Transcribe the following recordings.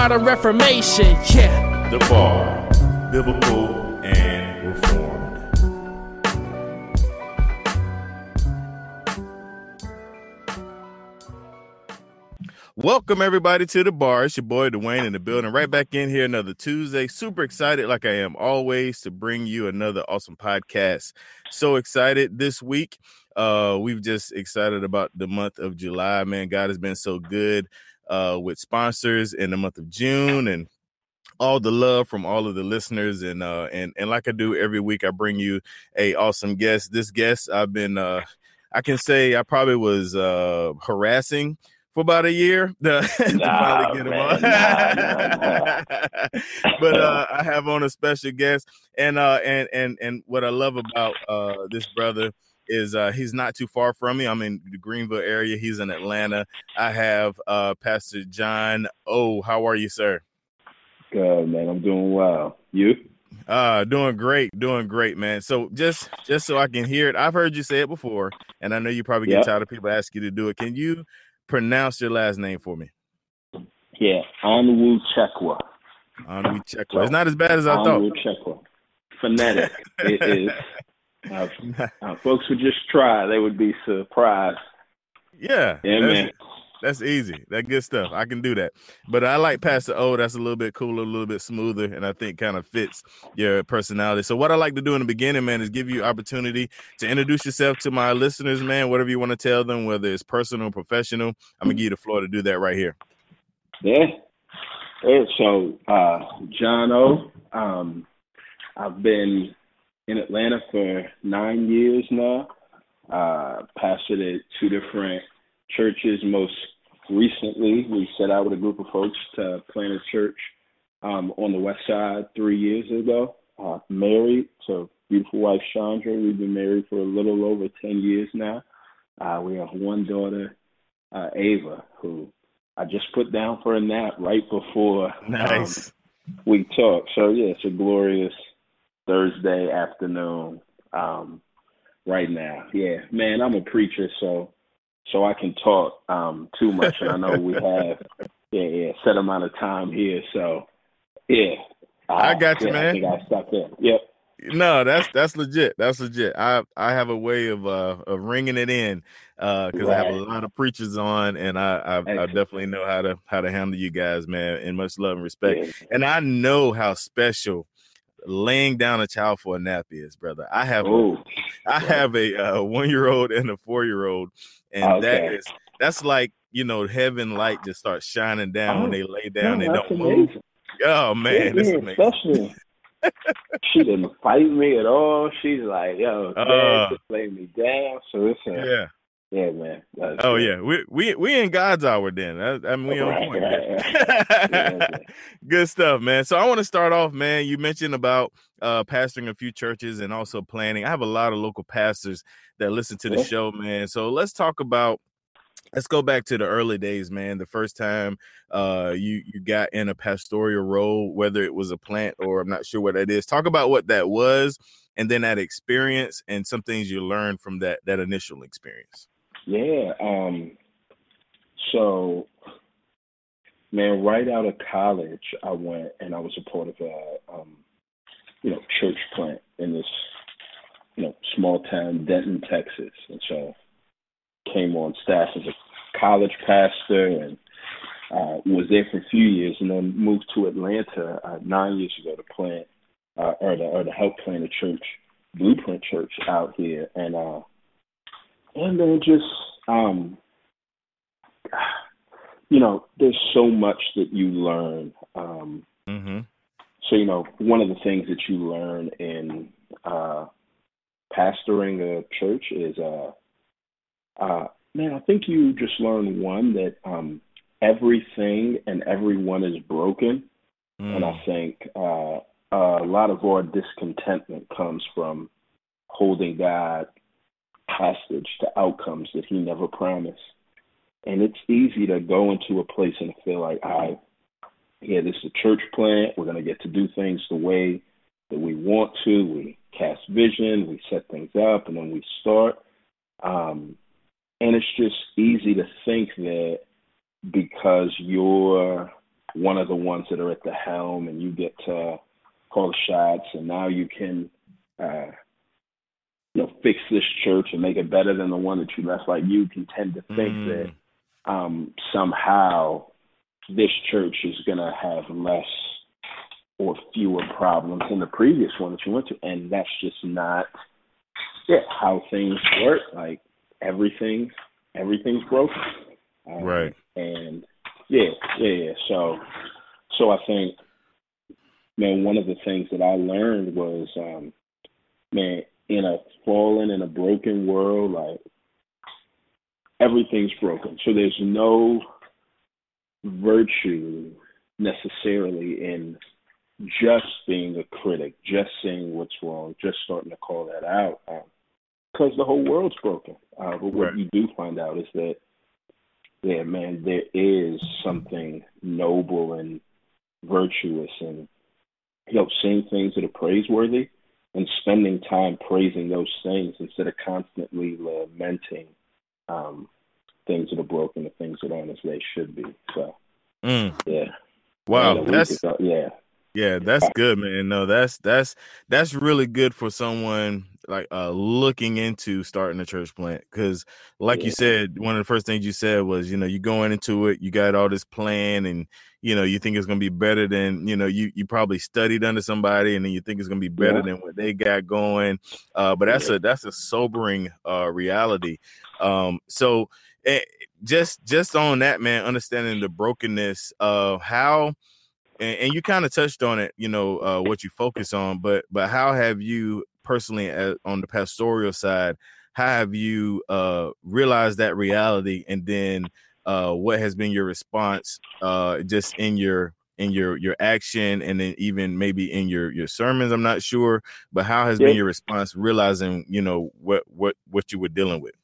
modern reformation. Yeah. The Bar, Biblical and Reformed. Welcome everybody to the bar. It's your boy Dwayne in the building. Right back in here another Tuesday. Super excited, like I am always, to bring you another awesome podcast. So excited this week. Uh, we've just excited about the month of July. Man, God has been so good uh, with sponsors in the month of June and all the love from all of the listeners and uh and and like I do every week I bring you a awesome guest. This guest I've been uh I can say I probably was uh harassing for about a year to, to Nah, finally get him man, on. nah, nah, but uh I have on a special guest and uh and and and what I love about uh this brother is uh he's not too far from me. I'm in the Greenville area. He's in Atlanta. I have uh Pastor John O. How are you, sir? Good man, I'm doing well. You? Uh, doing great, doing great, man. So just just so I can hear it, I've heard you say it before, and I know you probably get Yep. tired of people asking you to do it. Can you pronounce your last name for me? Yeah, Onwu Chekwa. Anwi Chekwa. It's not as bad as I Onwu thought. Chekwa. Phonetic. it is. Folks would just try; they would be surprised. yeah, Yeah, that's, man. that's easy. That good stuff. I can do that. But I like Pastor O. That's a little bit cooler, a little bit smoother, and I think kind of fits your personality. So what I like to do in the beginning, man, is give you opportunity to introduce yourself to my listeners, man. Whatever you want to tell them, whether it's personal, professional, I'm gonna give you the floor to do that right here. Yeah. Yeah, so uh, John O. Um, I've been in Atlanta for nine years now. Uh, pastored at two different churches. Most recently, we set out with a group of folks to plant a church um, on the west side three years ago. Uh, married to beautiful wife Chandra. We've been married for a little over ten years now. Uh, we have one daughter, uh, Ava, who I just put down for a nap right before um, we talked. So yeah, it's a glorious Thursday afternoon um, right now. Yeah, man, I'm a preacher, so so I can talk um, too much, and I know we have yeah yeah set amount of time here. So yeah, I got you, yeah, man. I think I stop there. Yep. No, that's that's legit. That's legit. I I have a way of uh of ringing it in uh because I have a lot of preachers on, and I I, I definitely know how to how to handle you guys, man, in much love and respect. Yeah. And I know how special laying down a child for a nap is, brother. I have a, Oh, I have a uh, one year old and a four year old, and that Okay. is that's like you know heaven light just starts shining down when Oh, they lay down and that's don't move. Oh man, yeah, that's yeah, amazing. especially. she didn't fight me at all. She's like, "Yo, Dad, Uh. just lay me down." So it's a Yeah. Yeah, man. That's oh yeah, we we we in God's hour then. I, I mean, we on point. Right, right. Good stuff, man. So I want to start off, man. You mentioned about uh pastoring a few churches and also planning. I have a lot of local pastors that listen to the yeah. show, man. So let's talk about let's go back to the early days man the first time uh you you got in a pastoral role whether it was a plant or i'm not sure what that is talk about what that was and then that experience and some things you learned from that that initial experience yeah um so man right out of college i went and i was a part of a um you know church plant in this you know small town denton texas. And so came on staff as a college pastor and uh, was there for a few years and then moved to Atlanta uh, nine years ago to plant uh, or to or to help plant a church, Blueprint Church out here, and uh, and then just um, you know, there's so much that you learn. Um, mm-hmm. So you know, one of the things that you learn in uh, pastoring a church is uh, uh, man, I think you just learn one that um, everything and everyone is broken, mm. and I mm. think uh, a lot of our discontentment comes from holding God hostage to outcomes that He never promised. And it's easy to go into a place and feel like, I, yeah, this is a church plant. We're going to get to do things the way that we want to. We cast vision, we set things up, and then we start. Um, and it's just easy to think that because you're one of the ones that are at the helm and you get to call the shots and now you can uh you know fix this church and make it better than the one that you left like you can tend to think mm. that um somehow this church is going to have less or fewer problems than the previous one that you went to and that's just not yeah, how things work like everything everything's broken. Um, right. And yeah, yeah, yeah. So so I think man, one of the things that I learned was um man, in a fallen and a broken world, like everything's broken. So there's no virtue necessarily in just being a critic, just saying what's wrong, just starting to call that out. Um, because the whole world's broken. Uh, but what right. you do find out is that, yeah, man, there is something noble and virtuous and you know saying things that are praiseworthy and spending time praising those things instead of constantly lamenting um, things that are broken and things that aren't as they should be. So, mm. yeah. Wow, that's yeah. Yeah, that's good, man. No, that's that's that's really good for someone like uh looking into starting a church plant because like yeah. you said one of the first things you said was you know you going into it you got all this plan and you know you think it's going to be better than you know you you probably studied under somebody and then you think it's going to be better yeah. than what they got going uh but that's yeah. a that's a sobering uh reality um so eh, just just on that man understanding the brokenness of how and, and you kind of touched on it you know uh what you focus on but but how have you personally on the pastoral side, how have you uh, realized that reality, and then uh, what has been your response, uh, just in your in your your action, and then even maybe in your your sermons? I'm not sure, but how has yeah. been your response, realizing you know what what what you were dealing with?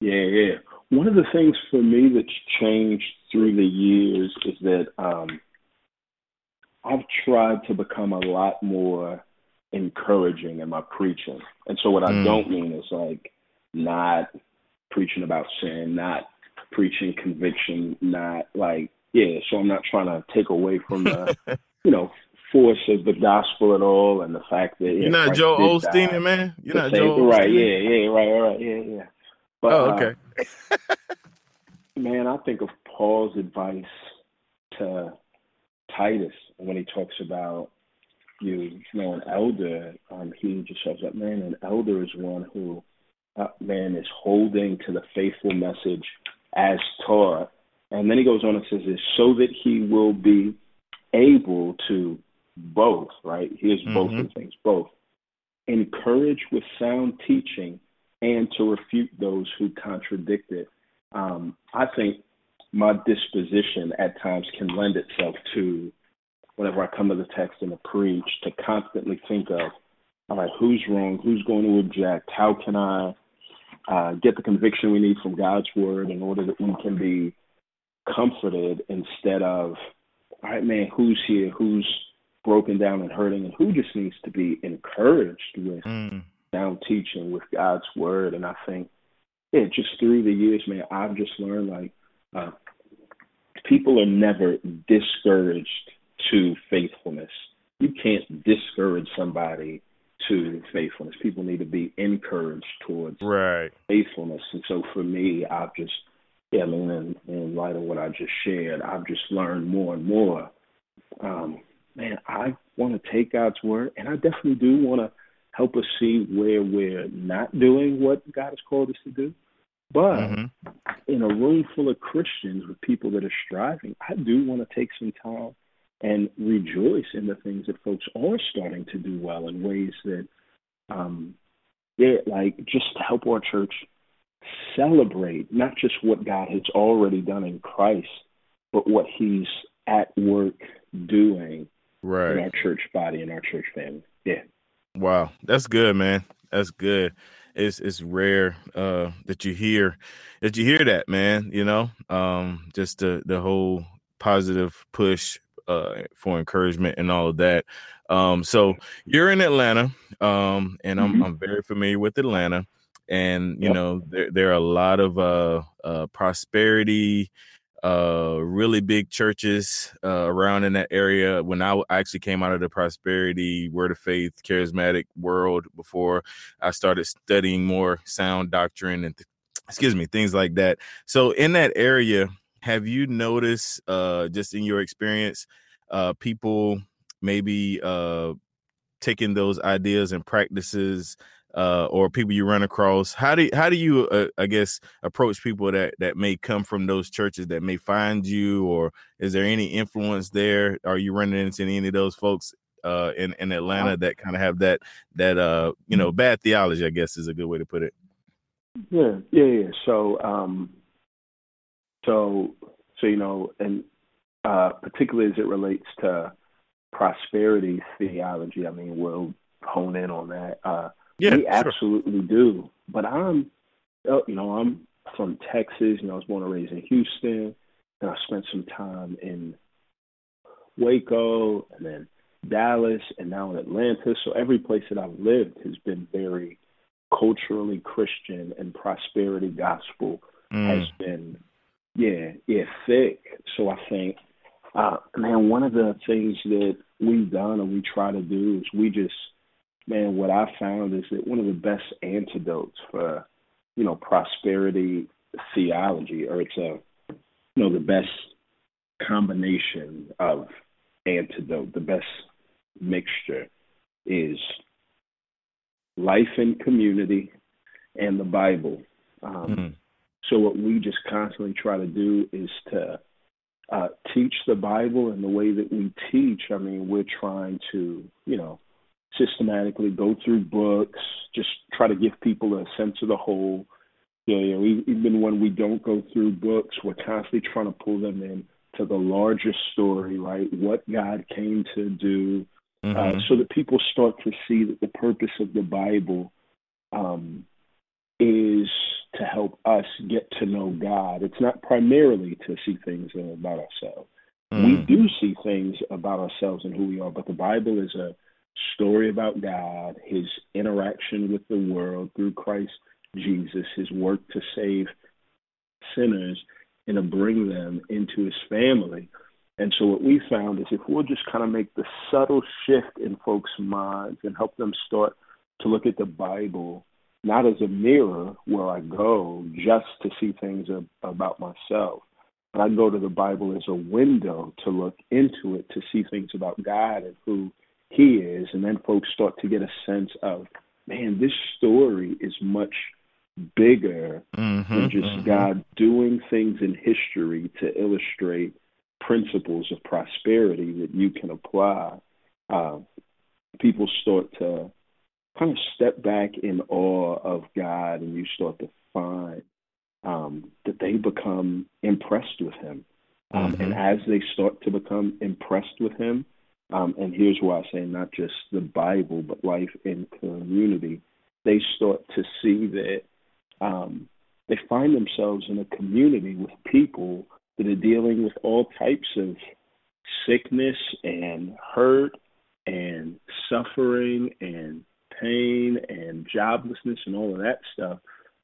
Yeah, yeah. One of the things for me that's changed through the years is that um, I've tried to become a lot more encouraging in my preaching. And so what mm. I don't mean is like not preaching about sin, not preaching conviction, not like yeah, so I'm not trying to take away from the you know, force of the gospel at all and the fact that You're not Joel Osteen, man. You're not Joel Right, yeah, yeah, right, right, yeah, yeah. But, oh, okay. uh, man, I think of Paul's advice to Titus when he talks about you know an elder, um, he just shows up, man. An elder is one who, uh, man, is holding to the faithful message as taught. And then he goes on and says this, so that he will be able to both, right? Here's mm-hmm. both of things, both. Encourage with sound teaching and to refute those who contradict it. Um, I think my disposition at times can lend itself to whenever I come to the text and to preach to constantly think of, all right, who's wrong? Who's going to object? How can I uh, get the conviction we need from God's word in order that we can be comforted instead of, all right, man, who's here? Who's broken down and hurting? And who just needs to be encouraged with mm. sound teaching, with God's word? And I think, yeah, just through the years, man, I've just learned like uh, people are never discouraged to faithfulness. You can't discourage somebody to faithfulness. People need to be encouraged towards right. faithfulness. And so for me, I've just, yeah, I mean, in, in light of what I just shared, I've just learned more and more. Um, man, I want to take God's word, and I definitely do want to help us see where we're not doing what God has called us to do. But mm-hmm. In a room full of Christians with people that are striving, I do want to take some time and rejoice in the things that folks are starting to do well in ways that, um, yeah, like just help our church celebrate not just what God has already done in Christ, but what He's at work doing right. in our church body and our church family. Yeah. Wow, that's good, man. That's good. It's it's rare uh, that you hear that you hear that, man. You know, um, just the the whole positive push uh, for encouragement and all of that. Um, so you're in Atlanta, um, and I'm, mm-hmm. I'm very familiar with Atlanta, and you yep. know there there are a lot of uh, uh, prosperity, uh, really big churches uh, around in that area. When I actually came out of the prosperity, word of faith, charismatic world before I started studying more sound doctrine and th- excuse me things like that. So in that area have you noticed uh just in your experience uh people maybe uh taking those ideas and practices uh, or people you run across how do how do you uh, i guess approach people that that may come from those churches that may find you or is there any influence there? Are you running into any of those folks uh, in in atlanta that kind of have that that uh you know bad theology i guess is a good way to put it? Yeah yeah yeah. So um so, so you know, and uh, particularly as it relates to prosperity theology, I mean, we'll hone in on that. Uh, yeah, we sure. absolutely do. But I'm, uh, you know, I'm from Texas. You know, I was born and raised in Houston, and I spent some time in Waco, and then Dallas, and now in Atlanta. So every place that I've lived has been very culturally Christian, and prosperity gospel mm. has been yeah, yeah, thick. So I think, uh, man, one of the things that we've done and we try to do is we just, man, what I found is that one of the best antidotes for, you know, prosperity theology, or it's a, you know, the best combination of antidote, the best mixture is life in community and the Bible. Um, mm-hmm. So what we just constantly try to do is to uh, teach the Bible and the way that we teach. I mean, we're trying to, you know, systematically go through books, just try to give people a sense of the whole. You know, even when we don't go through books, we're constantly trying to pull them in to the larger story, right? What God came to do, uh, mm-hmm. uh, so that people start to see that the purpose of the Bible um, is to help us get to know God. It's not primarily to see things about ourselves. Mm. We do see things about ourselves and who we are, but the Bible is a story about God, his interaction with the world through Christ Jesus, his work to save sinners and to bring them into his family. And so what we found is if we'll just kind of make the subtle shift in folks' minds and help them start to look at the Bible not as a mirror where I go just to see things about myself, but I go to the Bible as a window to look into it to see things about God and who He is. And then folks start to get a sense of, man, this story is much bigger mm-hmm, than just mm-hmm. God doing things in history to illustrate principles of prosperity that you can apply. Uh, people start to kind of step back in awe of God and you start to find um, that they become impressed with Him. Um, mm-hmm. And as they start to become impressed with Him, um, and here's why I say not just the Bible, but life in community, they start to see that um, they find themselves in a community with people that are dealing with all types of sickness and hurt and suffering and pain and joblessness and all of that stuff.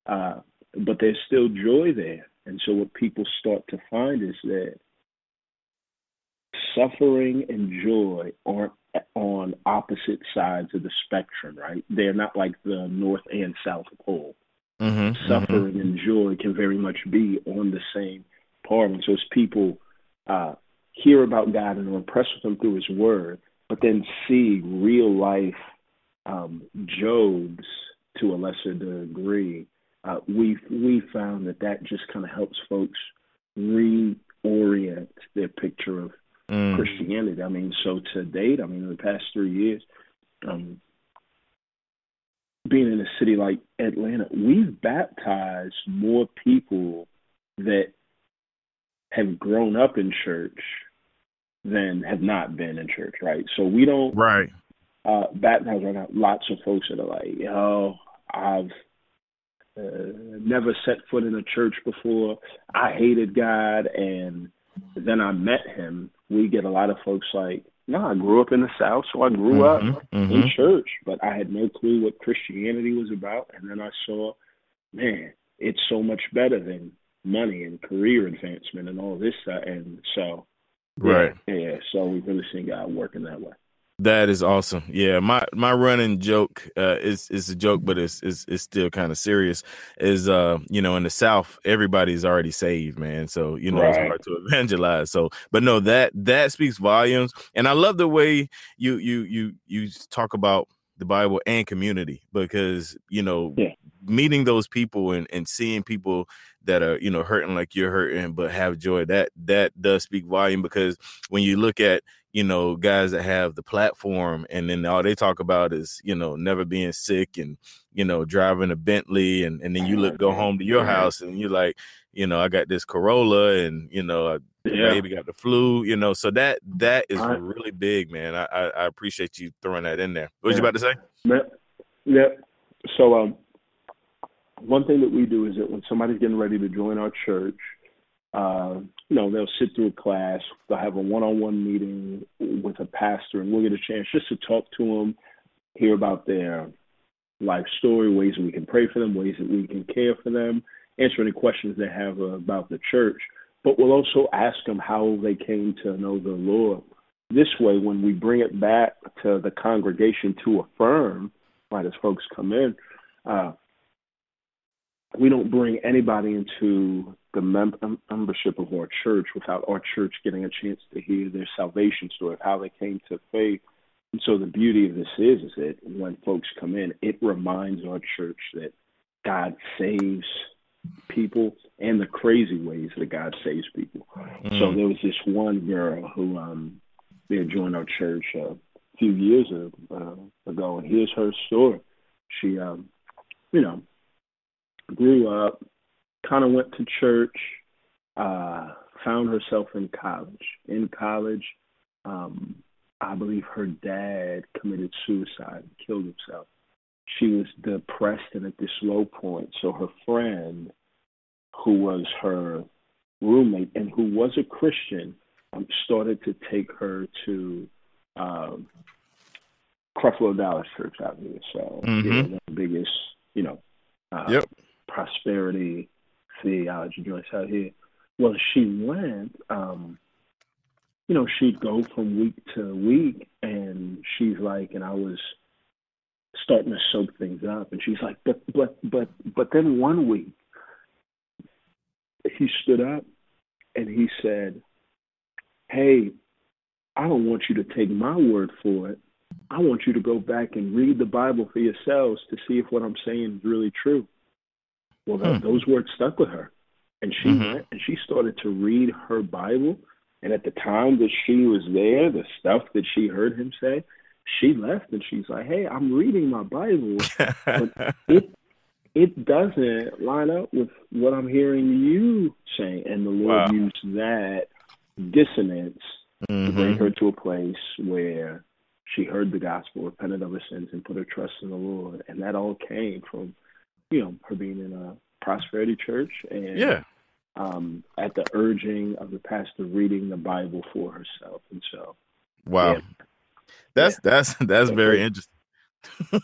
Uh, but there's still joy there. And so what people start to find is that suffering and joy aren't on opposite sides of the spectrum, right? They're not like the North and South Pole. Mm-hmm, mm-hmm. suffering mm-hmm. and joy can very much be on the same par. And so as people uh, hear about God and are impressed with Him through His Word, but then see real life um, Jobs to a lesser degree, uh, we we found that that just kind of helps folks reorient their picture of mm. Christianity. I mean, so to date, I mean, in the past three years, um, being in a city like Atlanta, we've baptized more people that have grown up in church than have not been in church, right? So we don't right uh baptize right now. Lots of folks that are like, yo, I've uh, never set foot in a church before. I hated God, and then I met Him. We get a lot of folks like, no, I grew up in the South, so I grew mm-hmm, up mm-hmm. in church, but I had no clue what Christianity was about. And then I saw, man, it's so much better than money and career advancement and all this stuff. And so, right, yeah, yeah so we've really seen God working that way. That is awesome. Yeah, my my running joke uh, is is a joke, but it's it's, it's still kind of serious. Is uh you know in the South everybody's already saved, man. So you know right. it's hard to evangelize. So, but no, that that speaks volumes, and I love the way you you you you talk about the Bible and community because you know yeah. meeting those people and and seeing people that are you know hurting like you're hurting but have joy that that does speak volume because when you look at you know, guys that have the platform and then all they talk about is, you know, never being sick and, you know, driving a Bentley and, and then you look go home to your house and you're like, you know, I got this Corolla and, you know, yeah. baby got the flu, you know, so that that is right. really big, man. I, I, I appreciate you throwing that in there. What yeah. you about to say? Yeah. yeah. So um one thing that we do is that when somebody's getting ready to join our church, uh, you know, they'll sit through a class, they'll have a one-on-one meeting with a pastor, and we'll get a chance just to talk to them, hear about their life story, ways that we can pray for them, ways that we can care for them, answer any questions they have about the church. But we'll also ask them how they came to know the Lord. This way, when we bring it back to the congregation to affirm, right, as folks come in, uh, we don't bring anybody into the mem- membership of our church without our church getting a chance to hear their salvation story of how they came to faith. And so the beauty of this is, is that when folks come in, it reminds our church that God saves people and the crazy ways that God saves people. Mm. So there was this one girl who um they had joined our church a few years uh, ago, and here's her story. She, um, you know, grew up, kind of went to church, uh, found herself in college. In college, um, I believe her dad committed suicide and killed himself. She was depressed and at this low point. So her friend, who was her roommate and who was a Christian, um, started to take her to um, Creflo Dollar Church out here. So mm-hmm. the biggest, you know, uh, yep prosperity theology joints out here. Well, she went, um, you know, she'd go from week to week, and she's like, and I was starting to soak things up, and she's like, but, but, but, but then one week, he stood up and he said, "Hey, I don't want you to take my word for it. I want you to go back and read the Bible for yourselves to see if what I'm saying is really true." Well, that, hmm. those words stuck with her, and she mm-hmm. went and she started to read her Bible. And at the time that she was there, the stuff that she heard him say, she left and she's like, "Hey, I'm reading my Bible, but it it doesn't line up with what I'm hearing you saying." And the Lord wow. used that dissonance mm-hmm. to bring her to a place where she heard the gospel, repented of her sins, and put her trust in the Lord. And that all came from, you know, her being in a prosperity church and yeah. um, at the urging of the pastor reading the Bible for herself. And so, wow, yeah. that's yeah. that's that's very interesting.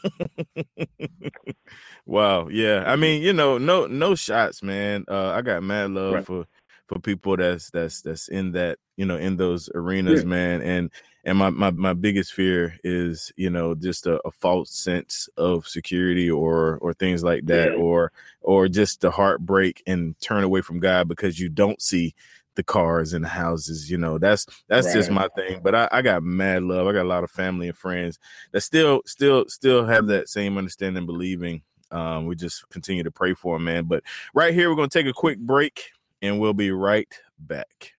wow, yeah. I mean, you know, no no shots, man. Uh, I got mad love right. for for people that's that's that's in that you know in those arenas yeah. man and and my, my my biggest fear is you know just a, a false sense of security or or things like that yeah. or or just the heartbreak and turn away from god because you don't see the cars and the houses you know that's that's right. just my thing but I, I got mad love i got a lot of family and friends that still still still have that same understanding believing um, we just continue to pray for them, man. But right here, we're going to take a quick break and we'll be right back.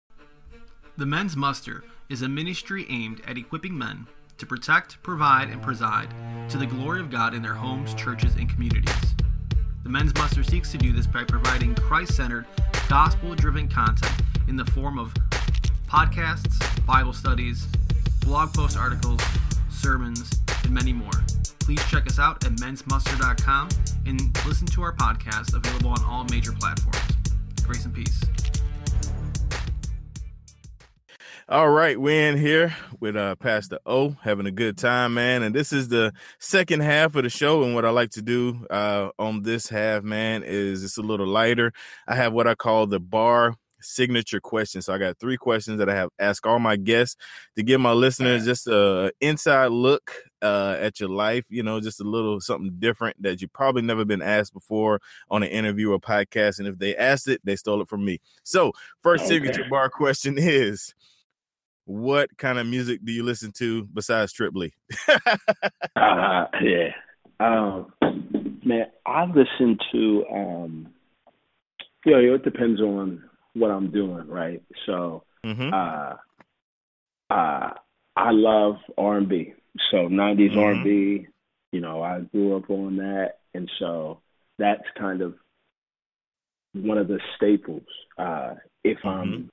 The Men's Muster is a ministry aimed at equipping men to protect, provide, and preside to the glory of God in their homes, churches, and communities. The Men's Muster seeks to do this by providing Christ centered, gospel driven content in the form of podcasts, Bible studies, blog post articles, sermons, and many more. Please check us out at mensmuster.com and listen to our podcast available on all major platforms. Grace and peace. All right, we're in here with uh, Pastor O, having a good time, man. And this is the second half of the show. And what I like to do uh, on this half, man, is it's a little lighter. I have what I call the bar signature question. So I got three questions that I have asked all my guests to give my listeners just a inside look uh, at your life. You know, just a little something different that you probably never been asked before on an interview or podcast. And if they asked it, they stole it from me. So first okay. signature bar question is. What kind of music do you listen to besides Trip Lee? uh, yeah, um, man, I listen to um, you know, it depends on what I'm doing, right? So mm-hmm. uh uh I love R and B. So nineties mm-hmm. R and B, you know, I grew up on that and so that's kind of one of the staples. Uh if mm-hmm. I'm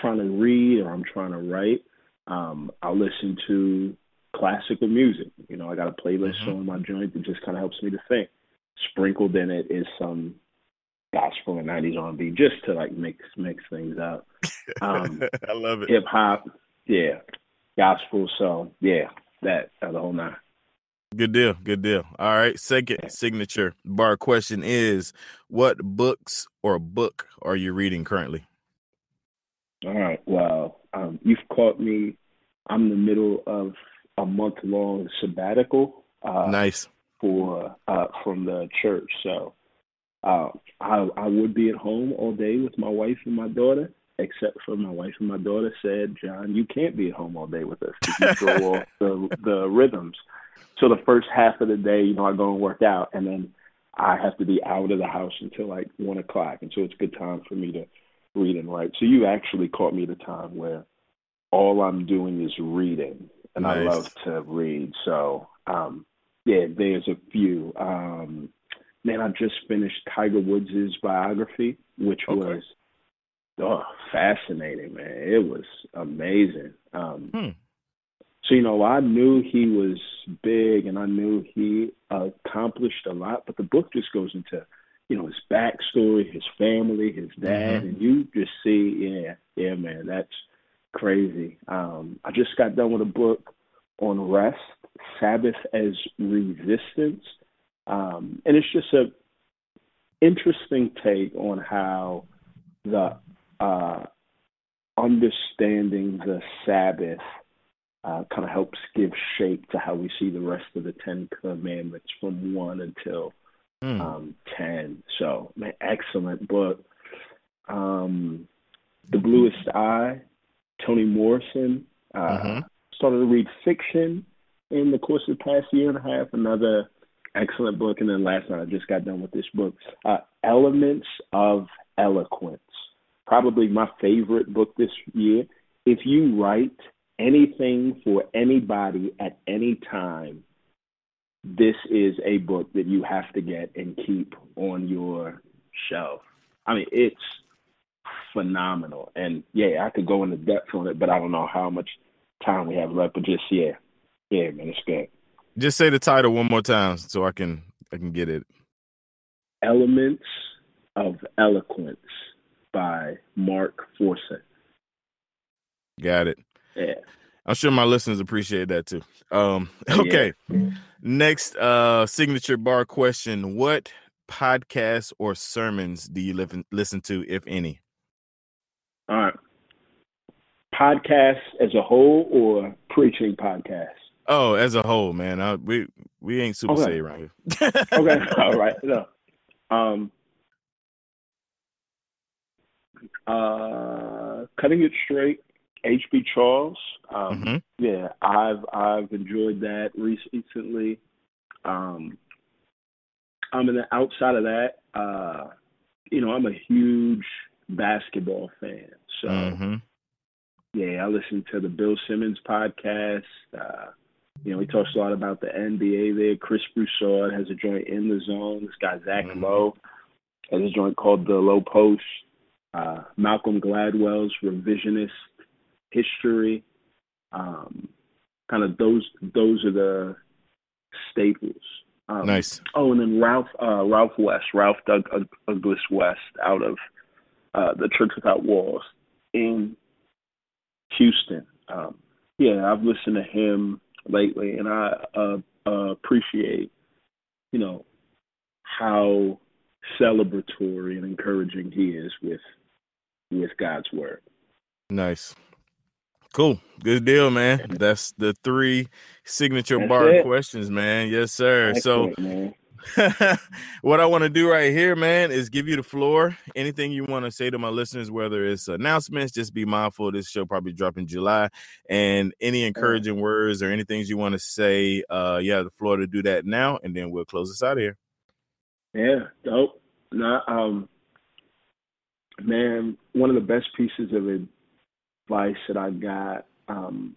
trying to read or I'm trying to write, um, I'll listen to classical music. You know, I got a playlist mm-hmm. on my joint that just kind of helps me to think. Sprinkled in it is some gospel and nineties R and B just to like mix mix things up. Um, I love it. Hip hop, yeah, gospel. So yeah, that the whole nine. Good deal. Good deal. All right. Second signature bar question is what books or book are you reading currently? All right. Well, um, you've caught me. I'm in the middle of a month long sabbatical. Uh, nice. For uh, from the church. So uh, I I would be at home all day with my wife and my daughter, except for my wife and my daughter said, John, you can't be at home all day with us. Because you throw off the the rhythms. So the first half of the day, you know, I go and work out, and then I have to be out of the house until like one o'clock, and so it's a good time for me to read and write. So you actually caught me at a time where all I'm doing is reading, and nice. I love to read. So um, yeah, there's a few. Um, man, I just finished Tiger Woods' biography, which okay. was oh, fascinating, man. It was amazing. Um, hmm. So, you know, I knew he was big and I knew he accomplished a lot, but the book just goes into, you know, his backstory, his family, his dad, mm-hmm. and you just see, yeah, yeah, man, that's crazy. Um, I just got done with a book on rest, Sabbath as resistance. Um, and it's just a interesting take on how the uh, understanding the Sabbath uh, kind of helps give shape to how we see the rest of the Ten Commandments from one until mm. um, ten. So, man, excellent book. Um, the Bluest Eye, Toni Morrison. Uh, mm-hmm. Started to read fiction in the course of the past year and a half. Another excellent book. And then last night I just got done with this book, uh, Elements of Eloquence. Probably my favorite book this year. If you write anything for anybody at any time, this is a book that you have to get and keep on your shelf. I mean, it's phenomenal. And yeah, I could go into depth on it, but I don't know how much time we have left. But just yeah, yeah, man, it's good. Just say the title one more time so I can I can get it. Elements of Eloquence by Mark Forsyth. Got it. Yeah. I'm sure my listeners appreciate that too. Um, okay. Yeah. Next uh signature bar question. What podcasts or sermons do you live, listen to, if any? All right. Podcasts as a whole or preaching podcasts? Oh, as a whole, man. I, we we ain't super okay. around here. okay. All right. No. Um uh cutting it straight HB Charles. Um, mm-hmm. Yeah, I've I've enjoyed that recently. Um, I'm in the outside of that. Uh, you know, I'm a huge basketball fan, so mm-hmm. yeah, I listen to the Bill Simmons podcast. Uh, you know, he talks a lot about the NBA there. Chris Broussard has a joint in the zone. This guy Zach mm-hmm. Lowe has a joint called the Lowe Post. Uh, Malcolm Gladwell's Revisionist history. Um, kind of those those are the staples. Um, nice. Oh, and then Ralph uh, Ralph West, Ralph Doug Douglas West, out of uh, the Church Without Walls in Houston. Um, yeah, I've listened to him lately, and I uh, uh, appreciate, you know, how celebratory and encouraging he is with with God's word. Nice. Cool. Good deal, man. That's the three signature That's bar it. questions, man. Yes, sir. Excellent, so man. what I want to do right here, man, is give you the floor. Anything you want to say to my listeners, whether it's announcements, just be mindful this show probably drop in July, and any encouraging words or anything you want to say, uh, yeah, the floor to do that now, and then we'll close this out here. Yeah, dope. Not, um, man, one of the best pieces of advice that I got um,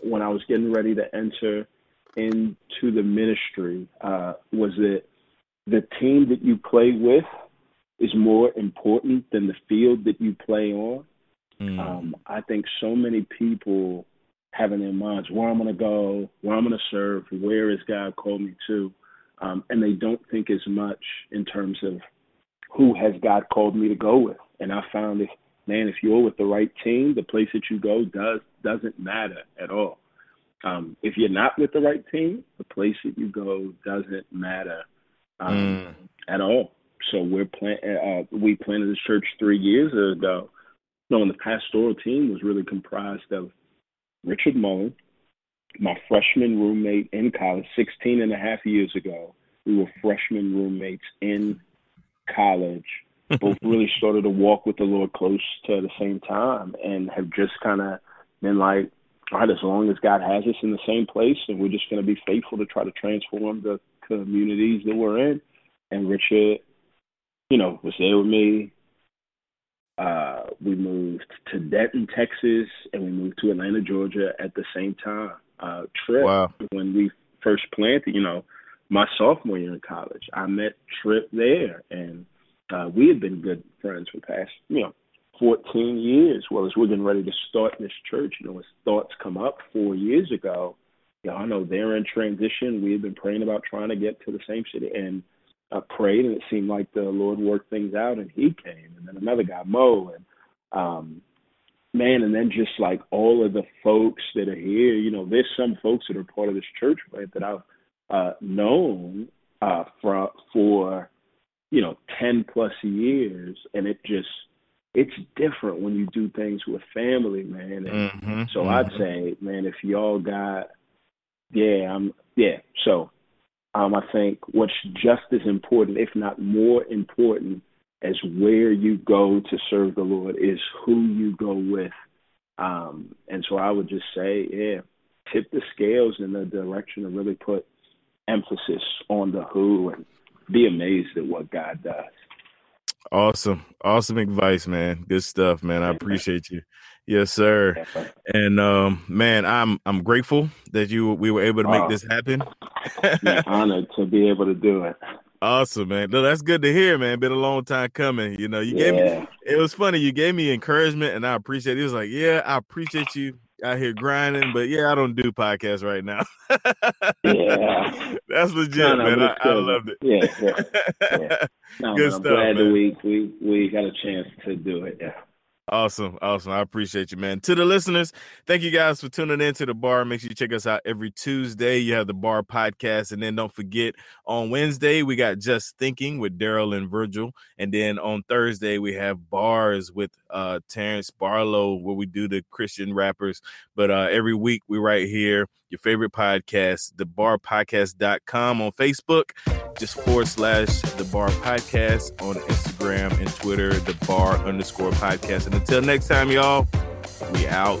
when I was getting ready to enter into the ministry uh, was that the team that you play with is more important than the field that you play on. Mm. Um, I think so many people have in their minds where I'm going to go, where I'm going to serve, where is God called me to, um, and they don't think as much in terms of who has God called me to go with. And I found if man, if you're with the right team, the place that you go does doesn't matter at all. Um, if you're not with the right team, the place that you go doesn't matter um, mm. at all. So we're plan- uh, we planted this church three years ago. No, and the pastoral team was really comprised of Richard Mullen, my freshman roommate in college, 16 and a half years ago. We were freshman roommates in college both really started to walk with the Lord close to the same time and have just kind of been like, all right, as long as God has us in the same place and we're just going to be faithful to try to transform the communities that we're in. And Richard, you know, was there with me. Uh, we moved to Denton, Texas, and we moved to Atlanta, Georgia at the same time. Uh, Trip, wow. when we first planted, you know, my sophomore year in college, I met Trip there, and uh, we had been good friends for the past, you know, 14 years. Well, as we're getting ready to start this church, you know, as thoughts come up four years ago, you know, I know they're in transition. We had been praying about trying to get to the same city and uh, prayed, and it seemed like the Lord worked things out, and He came. And then another guy, Mo, and um, man, and then just like all of the folks that are here, you know, there's some folks that are part of this church right that I've uh, known uh, for for you know, 10 plus years and it just it's different when you do things with family, man. And mm-hmm, so mm-hmm. I'd say, man, if y'all got yeah, I'm yeah. So um I think what's just as important, if not more important, as where you go to serve the Lord is who you go with. Um and so I would just say, yeah, tip the scales in the direction to really put emphasis on the who and be amazed at what God does. Awesome. Awesome advice, man. Good stuff, man. I appreciate you. Yes, sir. And um, man, I'm I'm grateful that you we were able to make this happen. honored to be able to do it. Awesome, man. No, that's good to hear, man. Been a long time coming. You know, you yeah. gave me it was funny. You gave me encouragement and I appreciate it. It was like, yeah, I appreciate you out here grinding, but yeah, I don't do podcasts right now. yeah, that's legit, no, no, man. I, I, loved it. Yeah, yeah. yeah. No, Good man, stuff, I'm glad man. that we we we got a chance to do it. Yeah. Awesome. Awesome. I appreciate you, man. To the listeners, thank you guys for tuning in to the bar. Make sure you check us out every Tuesday. You have the bar podcast. And then don't forget on Wednesday, we got Just Thinking with Darrell and Virgil. And then on Thursday, we have bars with uh Terrence Barlow, where we do the Christian rappers. But uh every week we right here, your favorite podcast, the barpodcast.com on Facebook just forward slash the bar podcast on Instagram and Twitter, the bar underscore podcast. And until next time, y'all, we out.